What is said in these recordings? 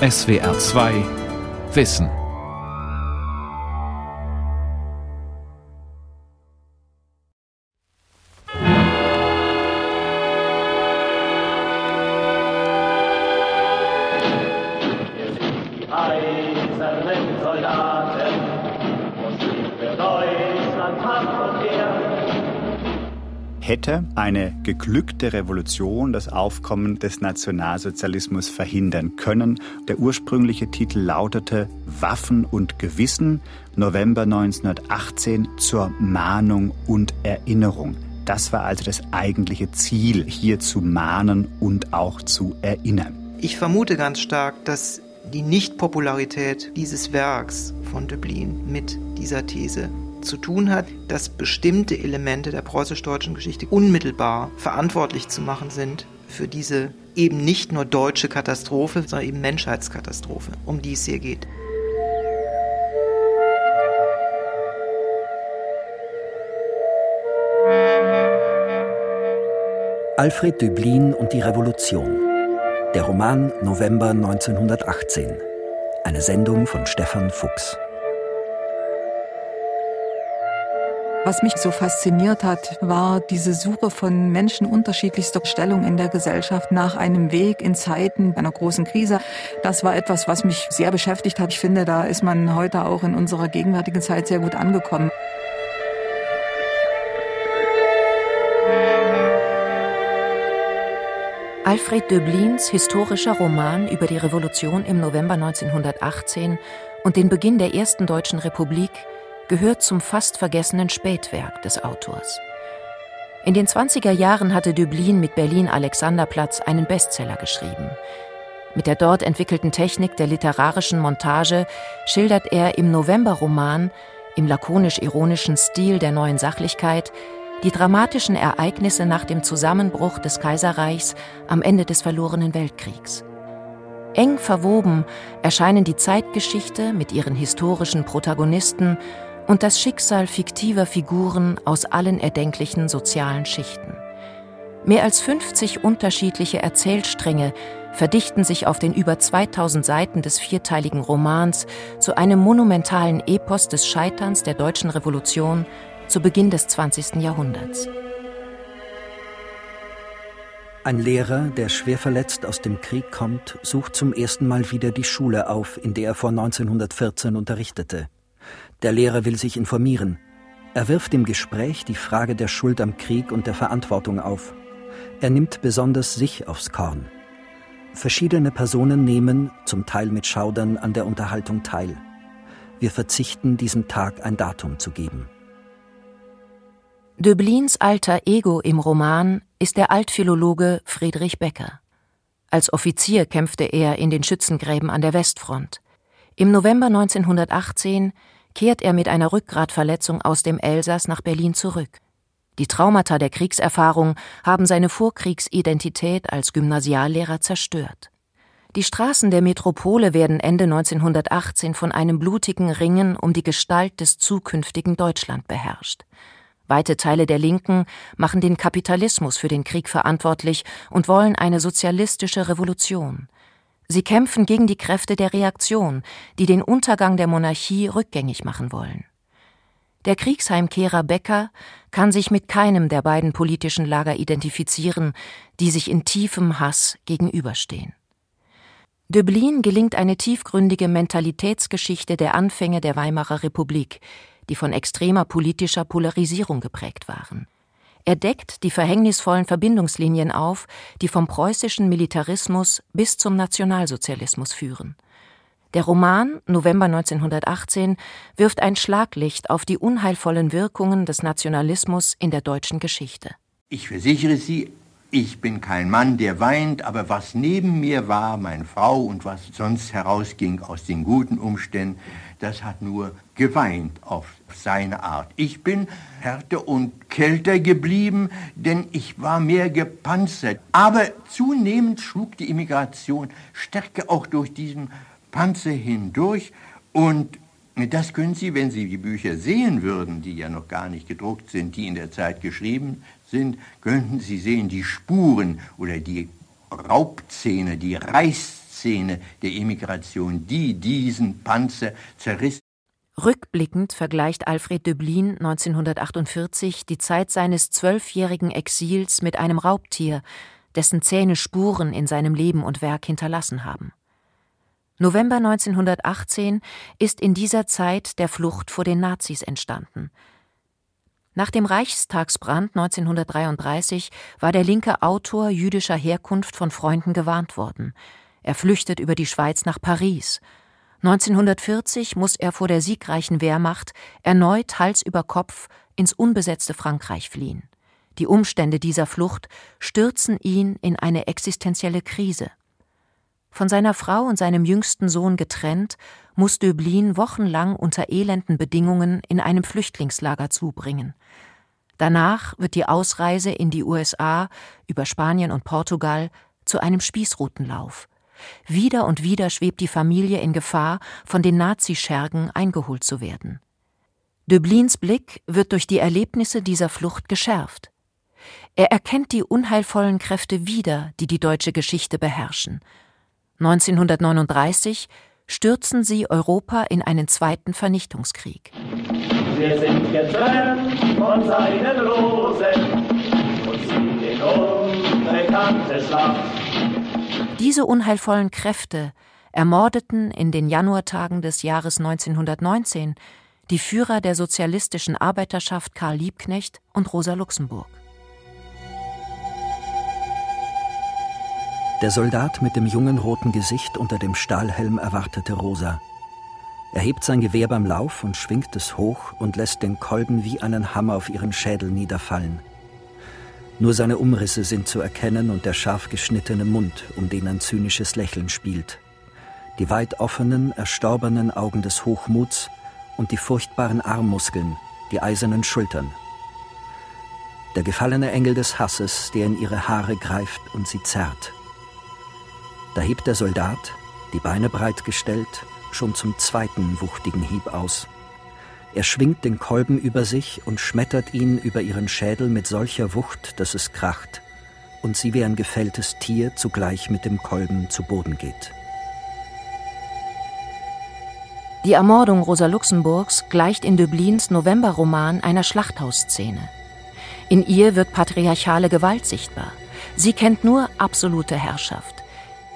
SWR 2 Wissen. Hätte eine geglückte Revolution das Aufkommen des Nationalsozialismus verhindern können? Der ursprüngliche Titel lautete Waffen und Gewissen, November 1918 zur Mahnung und Erinnerung. Das war also das eigentliche Ziel, hier zu mahnen und auch zu erinnern. Ich vermute ganz stark, dass die Nichtpopularität dieses Werks von Döblin mit dieser These zu tun hat, dass bestimmte Elemente der preußisch-deutschen Geschichte unmittelbar verantwortlich zu machen sind für diese eben nicht nur deutsche Katastrophe, sondern eben Menschheitskatastrophe, um die es hier geht. Alfred Döblin und die Revolution. Der Roman November 1918. Eine Sendung von Stefan Fuchs. Was mich so fasziniert hat, war diese Suche von Menschen unterschiedlichster Stellung in der Gesellschaft nach einem Weg in Zeiten einer großen Krise. Das war etwas, was mich sehr beschäftigt hat. Ich finde, da ist man heute auch in unserer gegenwärtigen Zeit sehr gut angekommen. Alfred Döblins historischer Roman über die Revolution im November 1918 und den Beginn der ersten deutschen Republik gehört zum fast vergessenen Spätwerk des Autors. In den 20er Jahren hatte Döblin mit Berlin Alexanderplatz einen Bestseller geschrieben. Mit der dort entwickelten Technik der literarischen Montage schildert er im November-Roman, im lakonisch-ironischen Stil der neuen Sachlichkeit, die dramatischen Ereignisse nach dem Zusammenbruch des Kaiserreichs am Ende des verlorenen Weltkriegs. Eng verwoben erscheinen die Zeitgeschichte mit ihren historischen Protagonisten und das Schicksal fiktiver Figuren aus allen erdenklichen sozialen Schichten. Mehr als 50 unterschiedliche Erzählstränge verdichten sich auf den über 2000 Seiten des vierteiligen Romans zu einem monumentalen Epos des Scheiterns der deutschen Revolution zu Beginn des 20. Jahrhunderts. Ein Lehrer, der schwer verletzt aus dem Krieg kommt, sucht zum ersten Mal wieder die Schule auf, in der er vor 1914 unterrichtete. Der Lehrer will sich informieren. Er wirft im Gespräch die Frage der Schuld am Krieg und der Verantwortung auf. Er nimmt besonders sich aufs Korn. Verschiedene Personen nehmen, zum Teil mit Schaudern, an der Unterhaltung teil. Wir verzichten, diesem Tag ein Datum zu geben. Döblins alter Ego im Roman ist der Altphilologe Friedrich Becker. Als Offizier kämpfte er in den Schützengräben an der Westfront. Im November 1918 kehrt er mit einer Rückgratverletzung aus dem Elsass nach Berlin zurück. Die Traumata der Kriegserfahrung haben seine Vorkriegsidentität als Gymnasiallehrer zerstört. Die Straßen der Metropole werden Ende 1918 von einem blutigen Ringen um die Gestalt des zukünftigen Deutschland beherrscht. Weite Teile der Linken machen den Kapitalismus für den Krieg verantwortlich und wollen eine sozialistische Revolution. Sie kämpfen gegen die Kräfte der Reaktion, die den Untergang der Monarchie rückgängig machen wollen. Der Kriegsheimkehrer Becker kann sich mit keinem der beiden politischen Lager identifizieren, die sich in tiefem Hass gegenüberstehen. Döblin gelingt eine tiefgründige Mentalitätsgeschichte der Anfänge der Weimarer Republik, die von extremer politischer Polarisierung geprägt waren. Er deckt die verhängnisvollen Verbindungslinien auf, die vom preußischen Militarismus bis zum Nationalsozialismus führen. Der Roman November 1918 wirft ein Schlaglicht auf die unheilvollen Wirkungen des Nationalismus in der deutschen Geschichte. Ich versichere Sie, ich bin kein Mann, der weint, aber was neben mir war, meine Frau und was sonst herausging aus den guten Umständen, das hat nur geweint auf seine Art. Ich bin härter und kälter geblieben, denn ich war mehr gepanzert. Aber zunehmend schlug die Immigration Stärke auch durch diesen Panzer hindurch und das können Sie, wenn Sie die Bücher sehen würden, die ja noch gar nicht gedruckt sind, die in der Zeit geschrieben sind, könnten Sie sehen die Spuren oder die Raubzähne, die Reißzähne Schlachtszene der Emigration, die diesen Panzer zerriss. Rückblickend vergleicht Alfred Döblin 1948 die Zeit seines zwölfjährigen Exils mit einem Raubtier, dessen Zähne Spuren in seinem Leben und Werk hinterlassen haben. November 1918 ist in dieser Zeit der Flucht vor den Nazis entstanden. Nach dem Reichstagsbrand 1933 war der linke Autor jüdischer Herkunft von Freunden gewarnt worden. Er flüchtet über die Schweiz nach Paris. 1940 muss er vor der siegreichen Wehrmacht erneut Hals über Kopf ins unbesetzte Frankreich fliehen. Die Umstände dieser Flucht stürzen ihn in eine existenzielle Krise. Von seiner Frau und seinem jüngsten Sohn getrennt, muss Döblin wochenlang unter elenden Bedingungen in einem Flüchtlingslager zubringen. Danach wird die Ausreise in die USA über Spanien und Portugal zu einem Spießrutenlauf. Wieder und wieder schwebt die Familie in Gefahr, von den Nazischergen eingeholt zu werden. Döblins Blick wird durch die Erlebnisse dieser Flucht geschärft. Er erkennt die unheilvollen Kräfte wieder, die die deutsche Geschichte beherrschen. 1939 stürzen sie Europa in einen zweiten Vernichtungskrieg. Wir sind getrennt von seinen Rosen und ziehen in unbekannte Schlacht. Diese unheilvollen Kräfte ermordeten in den Januartagen des Jahres 1919 die Führer der sozialistischen Arbeiterschaft Karl Liebknecht und Rosa Luxemburg. Der Soldat mit dem jungen roten Gesicht unter dem Stahlhelm erwartete Rosa. Er hebt sein Gewehr beim Lauf und schwingt es hoch und lässt den Kolben wie einen Hammer auf ihren Schädel niederfallen. Nur seine Umrisse sind zu erkennen und der scharf geschnittene Mund, um den ein zynisches Lächeln spielt. Die weit offenen, erstorbenen Augen des Hochmuts und die furchtbaren Armmuskeln, die eisernen Schultern. Der gefallene Engel des Hasses, der in ihre Haare greift und sie zerrt. Da hebt der Soldat, die Beine breit gestellt, schon zum zweiten wuchtigen Hieb aus. Er schwingt den Kolben über sich und schmettert ihn über ihren Schädel mit solcher Wucht, dass es kracht und sie wie ein gefälltes Tier zugleich mit dem Kolben zu Boden geht. Die Ermordung Rosa Luxemburgs gleicht in Döblins Novemberroman einer Schlachthausszene. In ihr wird patriarchale Gewalt sichtbar. Sie kennt nur absolute Herrschaft.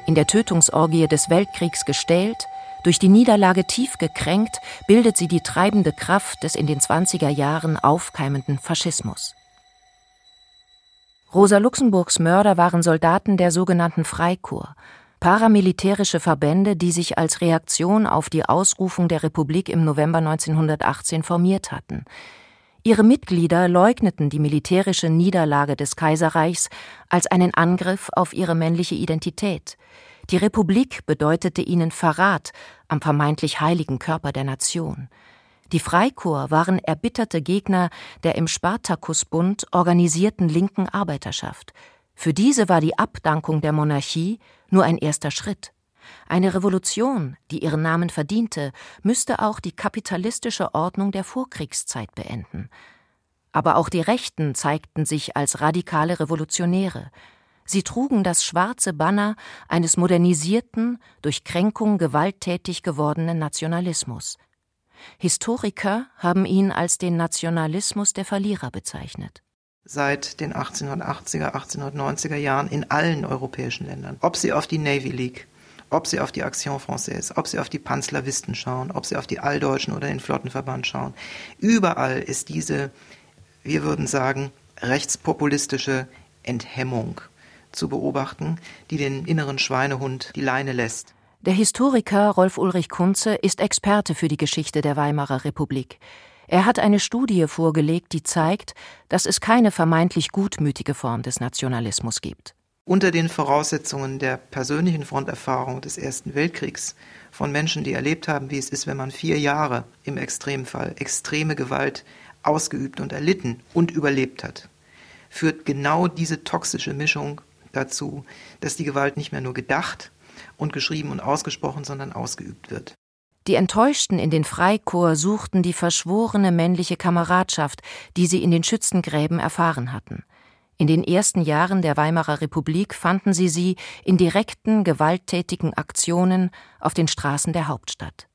In der Tötungsorgie des Weltkriegs gestählt, durch die Niederlage tief gekränkt, bildet sie die treibende Kraft des in den 20er Jahren aufkeimenden Faschismus. Rosa Luxemburgs Mörder waren Soldaten der sogenannten Freikorps, paramilitärische Verbände, die sich als Reaktion auf die Ausrufung der Republik im November 1918 formiert hatten. Ihre Mitglieder leugneten die militärische Niederlage des Kaiserreichs als einen Angriff auf ihre männliche Identität. Die Republik bedeutete ihnen Verrat am vermeintlich heiligen Körper der Nation. Die Freikorps waren erbitterte Gegner der im Spartakusbund organisierten linken Arbeiterschaft. Für diese war die Abdankung der Monarchie nur ein erster Schritt. Eine Revolution, die ihren Namen verdiente, müsste auch die kapitalistische Ordnung der Vorkriegszeit beenden. Aber auch die Rechten zeigten sich als radikale Revolutionäre. Sie trugen das schwarze Banner eines modernisierten, durch Kränkung gewalttätig gewordenen Nationalismus. Historiker haben ihn als den Nationalismus der Verlierer bezeichnet seit den 1880er, 1890er Jahren in allen europäischen Ländern. Ob sie auf die Navy League, ob sie auf die Action Française, ob sie auf die Panslawisten schauen, ob sie auf die Alldeutschen oder den Flottenverband schauen. Überall ist diese, wir würden sagen, rechtspopulistische Enthemmung zu beobachten, die den inneren Schweinehund die Leine lässt. Der Historiker Rolf Ulrich Kunze ist Experte für die Geschichte der Weimarer Republik. Er hat eine Studie vorgelegt, die zeigt, dass es keine vermeintlich gutmütige Form des Nationalismus gibt. Unter den Voraussetzungen der persönlichen Fronterfahrung des Ersten Weltkriegs von Menschen, die erlebt haben, wie es ist, wenn man vier Jahre im Extremfall extreme Gewalt ausgeübt und erlitten und überlebt hat, führt genau diese toxische Mischung dazu, dass die Gewalt nicht mehr nur gedacht und geschrieben und ausgesprochen, sondern ausgeübt wird. Die Enttäuschten in den Freikorps suchten die verschworene männliche Kameradschaft, die sie in den Schützengräben erfahren hatten. In den ersten Jahren der Weimarer Republik fanden sie sie in direkten, gewalttätigen Aktionen auf den Straßen der Hauptstadt.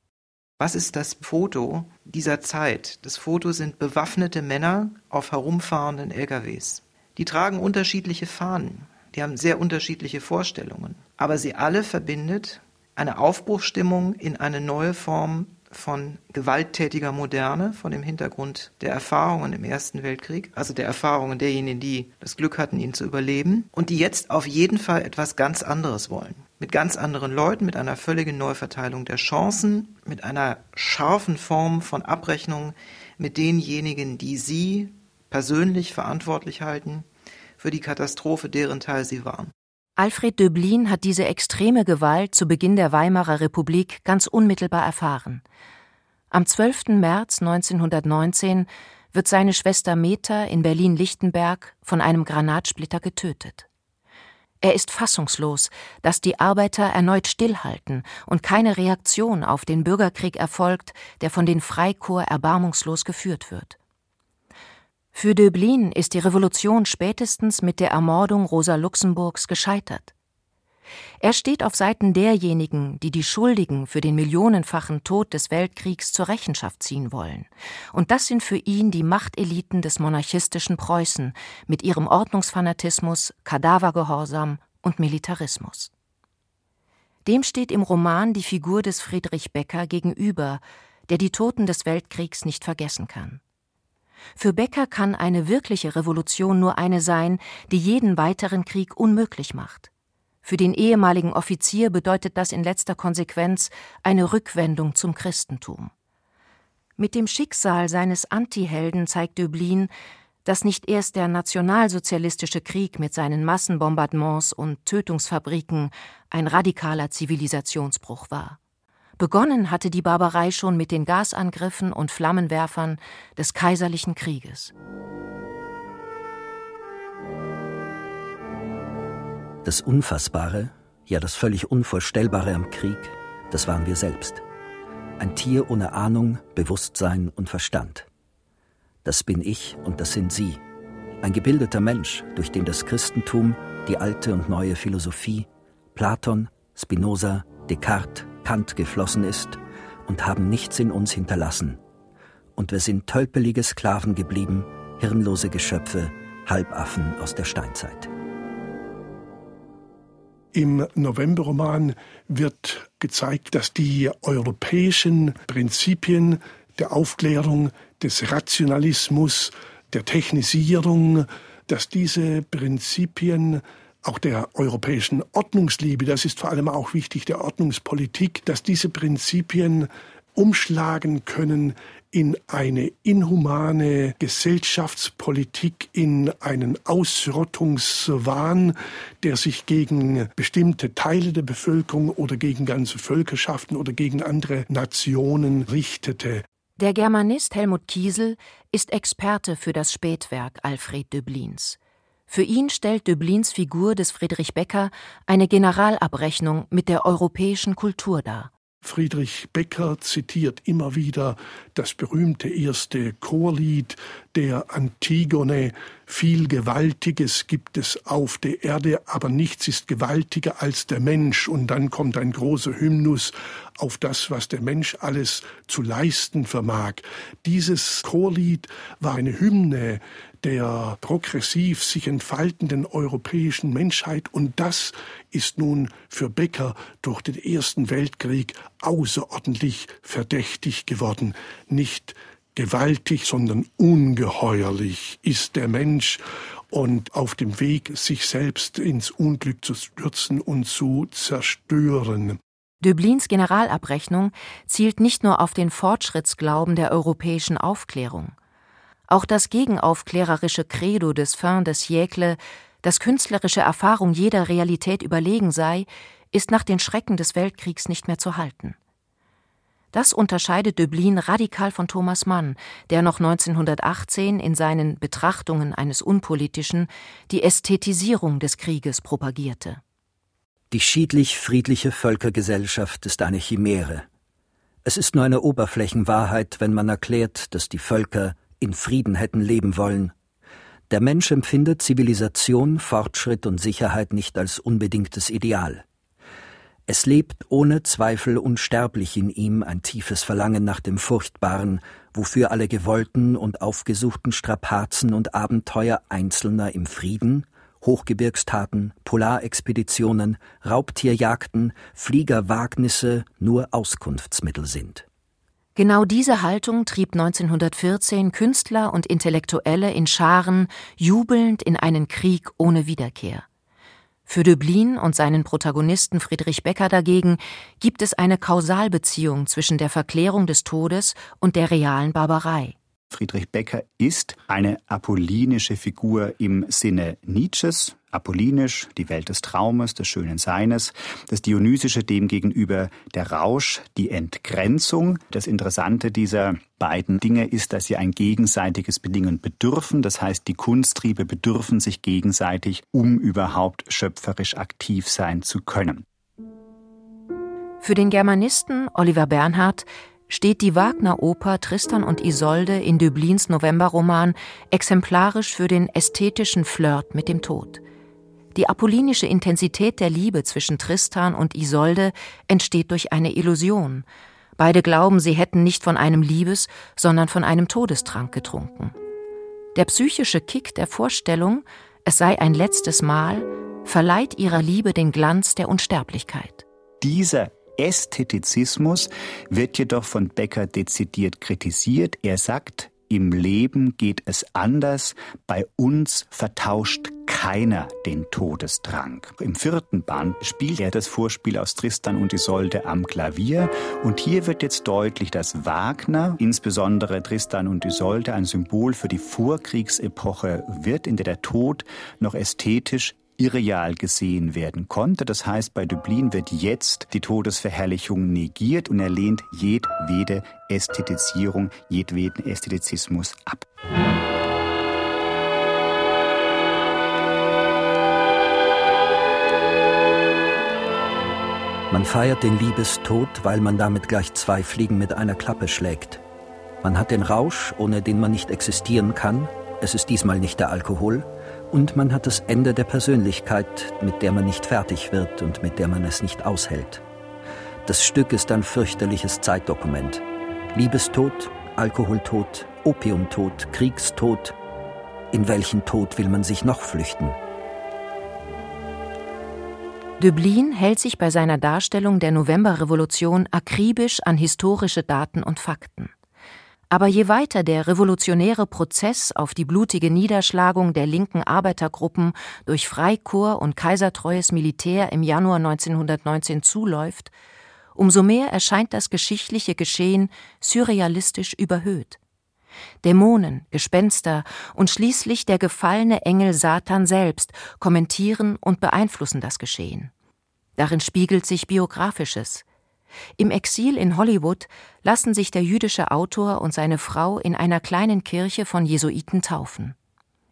Was ist das Foto dieser Zeit? Das Foto sind bewaffnete Männer auf herumfahrenden LKWs. Die tragen unterschiedliche Fahnen. Die haben sehr unterschiedliche Vorstellungen. Aber sie alle verbindet eine Aufbruchsstimmung in eine neue Form von gewalttätiger Moderne, von dem Hintergrund der Erfahrungen im Ersten Weltkrieg, also der Erfahrungen derjenigen, die das Glück hatten, ihn zu überleben, und die jetzt auf jeden Fall etwas ganz anderes wollen. Mit ganz anderen Leuten, mit einer völligen Neuverteilung der Chancen, mit einer scharfen Form von Abrechnung mit denjenigen, die sie persönlich verantwortlich halten für die Katastrophe, deren Teil sie waren. Alfred Döblin hat diese extreme Gewalt zu Beginn der Weimarer Republik ganz unmittelbar erfahren. Am 12. März 1919 wird seine Schwester Meta in Berlin-Lichtenberg von einem Granatsplitter getötet. Er ist fassungslos, dass die Arbeiter erneut stillhalten und keine Reaktion auf den Bürgerkrieg erfolgt, der von den Freikorps erbarmungslos geführt wird. Für Döblin ist die Revolution spätestens mit der Ermordung Rosa Luxemburgs gescheitert. Er steht auf Seiten derjenigen, die die Schuldigen für den millionenfachen Tod des Weltkriegs zur Rechenschaft ziehen wollen. Und das sind für ihn die Machteliten des monarchistischen Preußen mit ihrem Ordnungsfanatismus, Kadavergehorsam und Militarismus. Dem steht im Roman die Figur des Friedrich Becker gegenüber, der die Toten des Weltkriegs nicht vergessen kann. Für Becker kann eine wirkliche Revolution nur eine sein, die jeden weiteren Krieg unmöglich macht. Für den ehemaligen Offizier bedeutet das in letzter Konsequenz eine Rückwendung zum Christentum. Mit dem Schicksal seines Antihelden zeigt Döblin, dass nicht erst der nationalsozialistische Krieg mit seinen Massenbombardements und Tötungsfabriken ein radikaler Zivilisationsbruch war. Begonnen hatte die Barbarei schon mit den Gasangriffen und Flammenwerfern des Kaiserlichen Krieges. Das Unfassbare, ja das völlig Unvorstellbare am Krieg, das waren wir selbst. Ein Tier ohne Ahnung, Bewusstsein und Verstand. Das bin ich und das sind Sie. Ein gebildeter Mensch, durch den das Christentum, die alte und neue Philosophie, Platon, Spinoza, Descartes, Kant geflossen ist und haben nichts in uns hinterlassen. Und wir sind tölpelige Sklaven geblieben, hirnlose Geschöpfe, Halbaffen aus der Steinzeit. Im Novemberroman wird gezeigt, dass die europäischen Prinzipien der Aufklärung, des Rationalismus, der Technisierung, dass diese Prinzipien auch der europäischen Ordnungsliebe, das ist vor allem auch wichtig, der Ordnungspolitik, dass diese Prinzipien umschlagen können in eine inhumane Gesellschaftspolitik, in einen Ausrottungswahn, der sich gegen bestimmte Teile der Bevölkerung oder gegen ganze Völkerschaften oder gegen andere Nationen richtete. Der Germanist Helmut Kiesel ist Experte für das Spätwerk Alfred Döblins. Für ihn stellt Döblins Figur des Friedrich Becker eine Generalabrechnung mit der europäischen Kultur dar. Friedrich Becker zitiert immer wieder das berühmte erste Chorlied der Antigone. Viel Gewaltiges gibt es auf der Erde, aber nichts ist gewaltiger als der Mensch. Und dann kommt ein großer Hymnus auf das, was der Mensch alles zu leisten vermag. Dieses Chorlied war eine Hymne der progressiv sich entfaltenden europäischen Menschheit und das ist nun für Becker durch den Ersten Weltkrieg außerordentlich verdächtig geworden. Nicht gewaltig, sondern ungeheuerlich ist der Mensch und auf dem Weg, sich selbst ins Unglück zu stürzen und zu zerstören. Döblins Generalabrechnung zielt nicht nur auf den Fortschrittsglauben der europäischen Aufklärung. Auch das gegenaufklärerische Credo des Fin des Siècle, dass künstlerische Erfahrung jeder Realität überlegen sei, ist nach den Schrecken des Weltkriegs nicht mehr zu halten. Das unterscheidet Döblin radikal von Thomas Mann, der noch 1918 in seinen Betrachtungen eines Unpolitischen die Ästhetisierung des Krieges propagierte. Die schiedlich-friedliche Völkergesellschaft ist eine Chimäre. Es ist nur eine Oberflächenwahrheit, wenn man erklärt, dass die Völker in Frieden hätten leben wollen. Der Mensch empfindet Zivilisation, Fortschritt und Sicherheit nicht als unbedingtes Ideal. Es lebt ohne Zweifel unsterblich in ihm ein tiefes Verlangen nach dem Furchtbaren, wofür alle gewollten und aufgesuchten Strapazen und Abenteuer Einzelner im Frieden, Hochgebirgstaten, Polarexpeditionen, Raubtierjagden, Fliegerwagnisse nur Auskunftsmittel sind. Genau diese Haltung trieb 1914 Künstler und Intellektuelle in Scharen jubelnd in einen Krieg ohne Wiederkehr. Für Döblin und seinen Protagonisten Friedrich Becker dagegen gibt es eine Kausalbeziehung zwischen der Verklärung des Todes und der realen Barbarei. Friedrich Becker ist eine apollinische Figur im Sinne Nietzsches. Apollinisch, die Welt des Traumes, des schönen Seines. Das Dionysische demgegenüber der Rausch, die Entgrenzung. Das Interessante dieser beiden Dinge ist, dass sie ein gegenseitiges Bedingen bedürfen. Das heißt, die Kunsttriebe bedürfen sich gegenseitig, um überhaupt schöpferisch aktiv sein zu können. Für den Germanisten Oliver Bernhard steht die Wagner-Oper Tristan und Isolde in Döblins Novemberroman exemplarisch für den ästhetischen Flirt mit dem Tod. Die apollinische Intensität der Liebe zwischen Tristan und Isolde entsteht durch eine Illusion. Beide glauben, sie hätten nicht von einem Liebes, sondern von einem Todestrank getrunken. Der psychische Kick der Vorstellung, es sei ein letztes Mal, verleiht ihrer Liebe den Glanz der Unsterblichkeit. Dieser Ästhetizismus wird jedoch von Becker dezidiert kritisiert. Er sagt, im Leben geht es anders, bei uns vertauscht keiner den Todestrank. Im vierten Band spielt er das Vorspiel aus Tristan und Isolde am Klavier und hier wird jetzt deutlich, dass Wagner, insbesondere Tristan und Isolde, ein Symbol für die Vorkriegsepoche wird, in der der Tod noch ästhetisch irreal gesehen werden konnte. Das heißt, bei Dublin wird jetzt die Todesverherrlichung negiert und er lehnt jedwede Ästhetisierung, jedweden Ästhetizismus ab. Man feiert den Liebestod, weil man damit gleich zwei Fliegen mit einer Klappe schlägt. Man hat den Rausch, ohne den man nicht existieren kann. Es ist diesmal nicht der Alkohol, und man hat das Ende der Persönlichkeit, mit der man nicht fertig wird und mit der man es nicht aushält. Das Stück ist ein fürchterliches Zeitdokument. Liebestod, Alkoholtod, Opiumtod, Kriegstod. In welchen Tod will man sich noch flüchten? Döblin hält sich bei seiner Darstellung der Novemberrevolution akribisch an historische Daten und Fakten. Aber je weiter der revolutionäre Prozess auf die blutige Niederschlagung der linken Arbeitergruppen durch Freikorps und kaisertreues Militär im Januar 1919 zuläuft, umso mehr erscheint das geschichtliche Geschehen surrealistisch überhöht. Dämonen, Gespenster und schließlich der gefallene Engel Satan selbst kommentieren und beeinflussen das Geschehen. Darin spiegelt sich Biografisches, im Exil in Hollywood lassen sich der jüdische Autor und seine Frau in einer kleinen Kirche von Jesuiten taufen.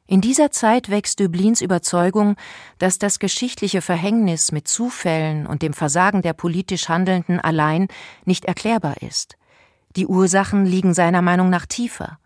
In dieser Zeit wächst Döblins Überzeugung, dass das geschichtliche Verhängnis mit Zufällen und dem Versagen der politisch Handelnden allein nicht erklärbar ist. Die Ursachen liegen seiner Meinung nach tiefer.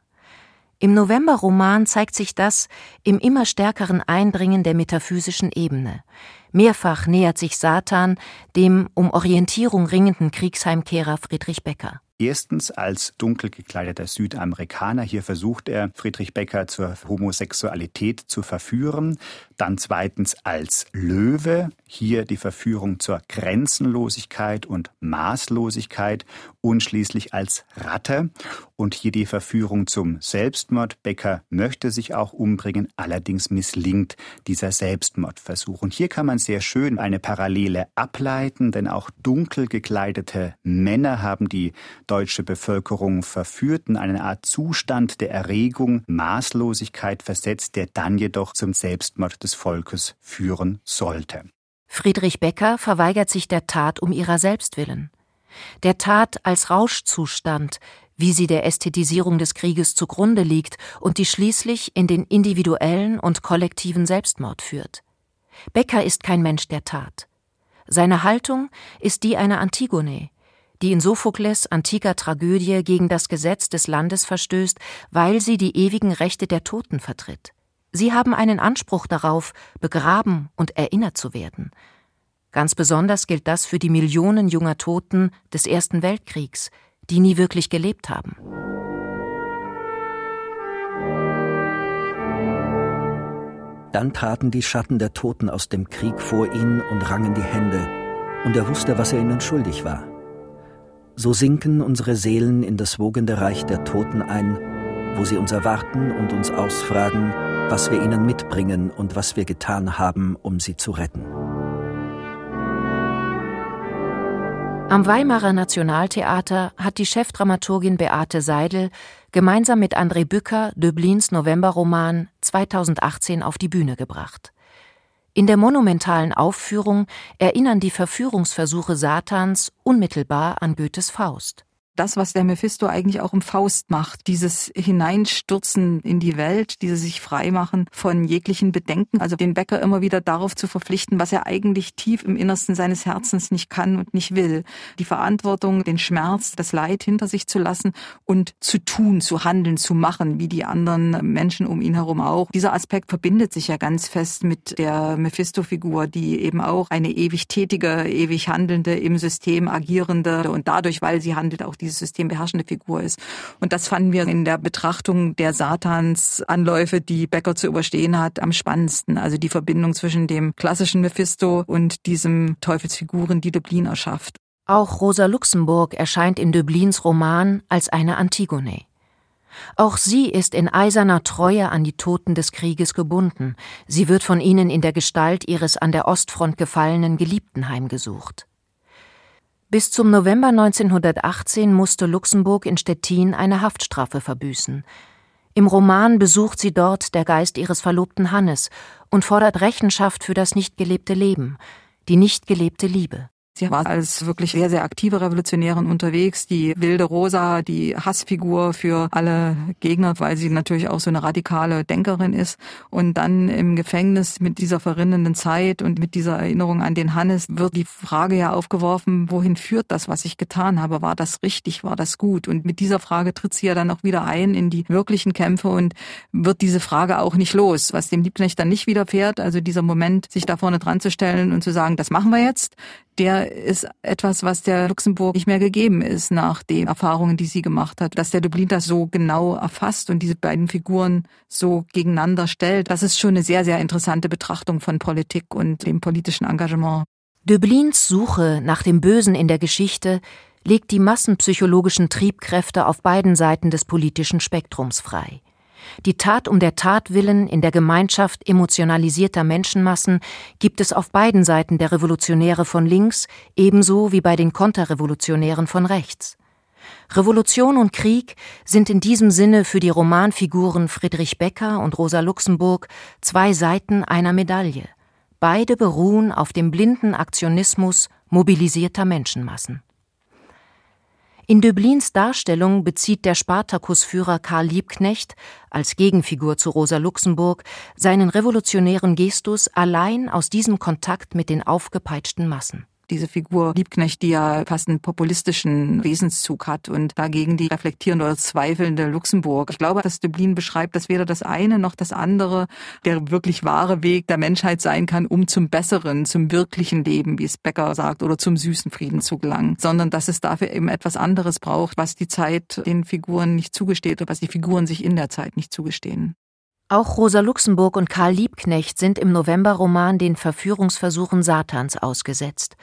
Im Novemberroman zeigt sich das im immer stärkeren Eindringen der metaphysischen Ebene. Mehrfach nähert sich Satan dem um Orientierung ringenden Kriegsheimkehrer Friedrich Becker. Erstens als dunkel gekleideter Südamerikaner. Hier versucht er, Friedrich Becker zur Homosexualität zu verführen. Dann zweitens als Löwe. Hier die Verführung zur Grenzenlosigkeit und Maßlosigkeit. Und schließlich als Ratte. Und hier die Verführung zum Selbstmord. Becker möchte sich auch umbringen. Allerdings misslingt dieser Selbstmordversuch. Und hier kann man sehr schön eine Parallele ableiten, denn auch dunkel gekleidete Männer haben die deutsche Bevölkerung verführten, eine Art Zustand der Erregung, Maßlosigkeit versetzt, der dann jedoch zum Selbstmord des Volkes führen sollte. Friedrich Becker verweigert sich der Tat um ihrer selbst willen. Der Tat als Rauschzustand, wie sie der Ästhetisierung des Krieges zugrunde liegt und die schließlich in den individuellen und kollektiven Selbstmord führt. Becker ist kein Mensch der Tat. Seine Haltung ist die einer Antigone, die in Sophokles antiker Tragödie gegen das Gesetz des Landes verstößt, weil sie die ewigen Rechte der Toten vertritt. Sie haben einen Anspruch darauf, begraben und erinnert zu werden. Ganz besonders gilt das für die Millionen junger Toten des Ersten Weltkriegs, die nie wirklich gelebt haben. Dann traten die Schatten der Toten aus dem Krieg vor ihn und rangen die Hände, und er wusste, was er ihnen schuldig war. So sinken unsere Seelen in das wogende Reich der Toten ein, wo sie uns erwarten und uns ausfragen, was wir ihnen mitbringen und was wir getan haben, um sie zu retten. Am Weimarer Nationaltheater hat die Chefdramaturgin Beate Seidel gemeinsam mit André Bücker Döblins Novemberroman 2018 auf die Bühne gebracht. In der monumentalen Aufführung erinnern die Verführungsversuche Satans unmittelbar an Goethes Faust das, was der Mephisto eigentlich auch im Faust macht. Dieses Hineinstürzen in die Welt, dieses sich freimachen von jeglichen Bedenken. Also den Bäcker immer wieder darauf zu verpflichten, was er eigentlich tief im Innersten seines Herzens nicht kann und nicht will. Die Verantwortung, den Schmerz, das Leid hinter sich zu lassen und zu tun, zu handeln, zu machen, wie die anderen Menschen um ihn herum auch. Dieser Aspekt verbindet sich ja ganz fest mit der Mephisto-Figur, die eben auch eine ewig tätige, ewig handelnde, im System agierende und dadurch, weil sie handelt, auch die dieses System beherrschende Figur ist. Und das fanden wir in der Betrachtung der Satansanläufe, die Becker zu überstehen hat, am spannendsten. Also die Verbindung zwischen dem klassischen Mephisto und diesem Teufelsfiguren, die Dublin erschafft. Auch Rosa Luxemburg erscheint in Dublins Roman als eine Antigone. Auch sie ist in eiserner Treue an die Toten des Krieges gebunden. Sie wird von ihnen in der Gestalt ihres an der Ostfront gefallenen Geliebten heimgesucht. Bis zum November 1918 musste Luxemburg in Stettin eine Haftstrafe verbüßen. Im Roman besucht sie dort der Geist ihres Verlobten Hannes und fordert Rechenschaft für das nicht gelebte Leben, die nicht gelebte Liebe. Sie war als wirklich sehr, sehr aktive Revolutionärin unterwegs. Die wilde Rosa, die Hassfigur für alle Gegner, weil sie natürlich auch so eine radikale Denkerin ist. Und dann im Gefängnis mit dieser verrinnenden Zeit und mit dieser Erinnerung an den Hannes wird die Frage ja aufgeworfen, wohin führt das, was ich getan habe? War das richtig? War das gut? Und mit dieser Frage tritt sie ja dann auch wieder ein in die wirklichen Kämpfe und wird diese Frage auch nicht los. Was dem Liebknecht dann nicht widerfährt, also dieser Moment, sich da vorne dran zu stellen und zu sagen, das machen wir jetzt, der ist etwas, was der Luxemburg nicht mehr gegeben ist nach den Erfahrungen, die sie gemacht hat. Dass der Dublin das so genau erfasst und diese beiden Figuren so gegeneinander stellt, das ist schon eine sehr, sehr interessante Betrachtung von Politik und dem politischen Engagement. Dublins Suche nach dem Bösen in der Geschichte legt die massenpsychologischen Triebkräfte auf beiden Seiten des politischen Spektrums frei. Die Tat um der Tat willen in der Gemeinschaft emotionalisierter Menschenmassen gibt es auf beiden Seiten der Revolutionäre von links ebenso wie bei den Konterrevolutionären von rechts. Revolution und Krieg sind in diesem Sinne für die Romanfiguren Friedrich Becker und Rosa Luxemburg zwei Seiten einer Medaille. Beide beruhen auf dem blinden Aktionismus mobilisierter Menschenmassen. In Döblins Darstellung bezieht der Spartakusführer Karl Liebknecht als Gegenfigur zu Rosa Luxemburg seinen revolutionären Gestus allein aus diesem Kontakt mit den aufgepeitschten Massen diese Figur Liebknecht, die ja fast einen populistischen Wesenszug hat und dagegen die reflektierende oder zweifelnde Luxemburg. Ich glaube, dass Dublin beschreibt, dass weder das eine noch das andere der wirklich wahre Weg der Menschheit sein kann, um zum besseren, zum wirklichen Leben, wie es Becker sagt, oder zum süßen Frieden zu gelangen, sondern dass es dafür eben etwas anderes braucht, was die Zeit den Figuren nicht zugesteht oder was die Figuren sich in der Zeit nicht zugestehen. Auch Rosa Luxemburg und Karl Liebknecht sind im Novemberroman den Verführungsversuchen Satans ausgesetzt.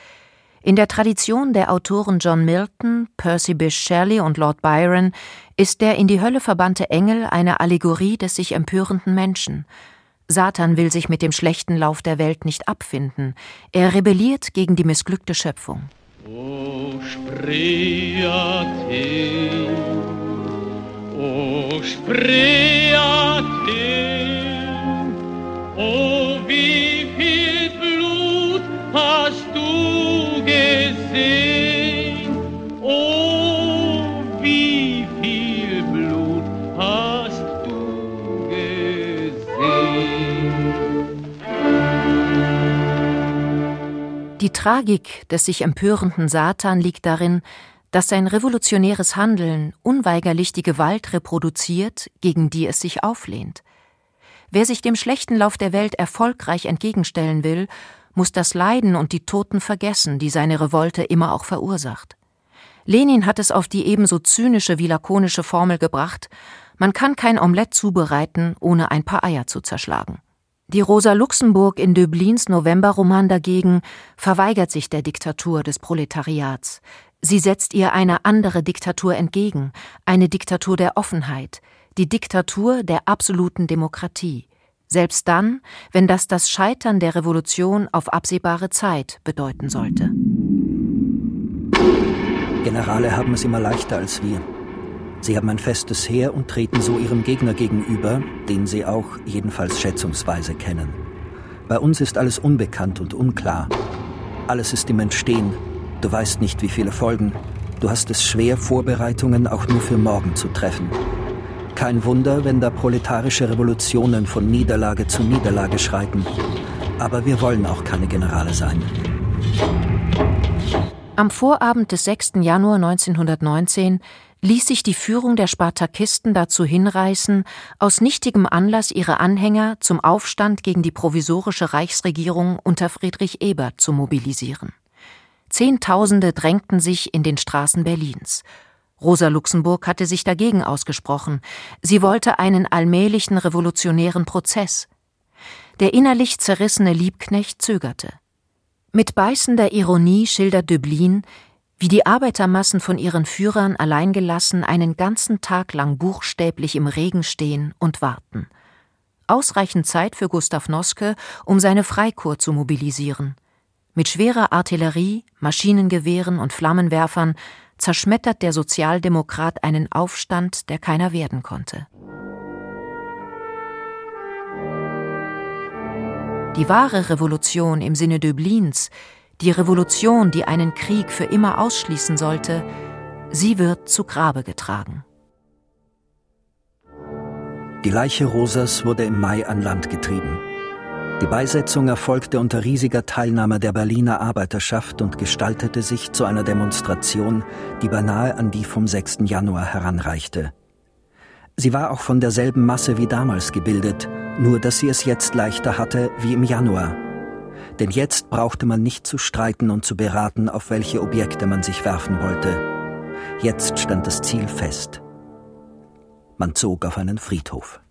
In der Tradition der Autoren John Milton, Percy Bysshe Shelley und Lord Byron ist der in die Hölle verbannte Engel eine Allegorie des sich empörenden Menschen. Satan will sich mit dem schlechten Lauf der Welt nicht abfinden. Er rebelliert gegen die missglückte Schöpfung. O Spreate, o Spreate. Tragik des sich empörenden Satan liegt darin, dass sein revolutionäres Handeln unweigerlich die Gewalt reproduziert, gegen die es sich auflehnt. Wer sich dem schlechten Lauf der Welt erfolgreich entgegenstellen will, muss das Leiden und die Toten vergessen, die seine Revolte immer auch verursacht. Lenin hat es auf die ebenso zynische wie lakonische Formel gebracht, man kann kein Omelett zubereiten, ohne ein paar Eier zu zerschlagen. Die Rosa Luxemburg in Döblins Novemberroman dagegen verweigert sich der Diktatur des Proletariats. Sie setzt ihr eine andere Diktatur entgegen, eine Diktatur der Offenheit, die Diktatur der absoluten Demokratie. Selbst dann, wenn das das Scheitern der Revolution auf absehbare Zeit bedeuten sollte. Generale haben es immer leichter als wir. Sie haben ein festes Heer und treten so ihrem Gegner gegenüber, den sie auch jedenfalls schätzungsweise kennen. Bei uns ist alles unbekannt und unklar. Alles ist im Entstehen. Du weißt nicht, wie viele Folgen. Du hast es schwer, Vorbereitungen auch nur für morgen zu treffen. Kein Wunder, wenn da proletarische Revolutionen von Niederlage zu Niederlage schreiten. Aber wir wollen auch keine Generale sein. Am Vorabend des 6. Januar 1919 ließ sich die Führung der Spartakisten dazu hinreißen, aus nichtigem Anlass ihre Anhänger zum Aufstand gegen die provisorische Reichsregierung unter Friedrich Ebert zu mobilisieren. Zehntausende drängten sich in den Straßen Berlins. Rosa Luxemburg hatte sich dagegen ausgesprochen. Sie wollte einen allmählichen revolutionären Prozess. Der innerlich zerrissene Liebknecht zögerte. Mit beißender Ironie schildert Döblin, wie die Arbeitermassen von ihren Führern alleingelassen einen ganzen Tag lang buchstäblich im Regen stehen und warten. Ausreichend Zeit für Gustav Noske, um seine Freikorps zu mobilisieren. Mit schwerer Artillerie, Maschinengewehren und Flammenwerfern zerschmettert der Sozialdemokrat einen Aufstand, der keiner werden konnte. Die wahre Revolution im Sinne Döblins, die Revolution, die einen Krieg für immer ausschließen sollte, sie wird zu Grabe getragen. Die Leiche Rosas wurde im Mai an Land getrieben. Die Beisetzung erfolgte unter riesiger Teilnahme der Berliner Arbeiterschaft und gestaltete sich zu einer Demonstration, die beinahe an die vom 6. Januar heranreichte. Sie war auch von derselben Masse wie damals gebildet, nur dass sie es jetzt leichter hatte wie im Januar denn jetzt brauchte man nicht zu streiten und zu beraten, auf welche Objekte man sich werfen wollte. Jetzt stand das Ziel fest. Man zog auf einen Friedhof.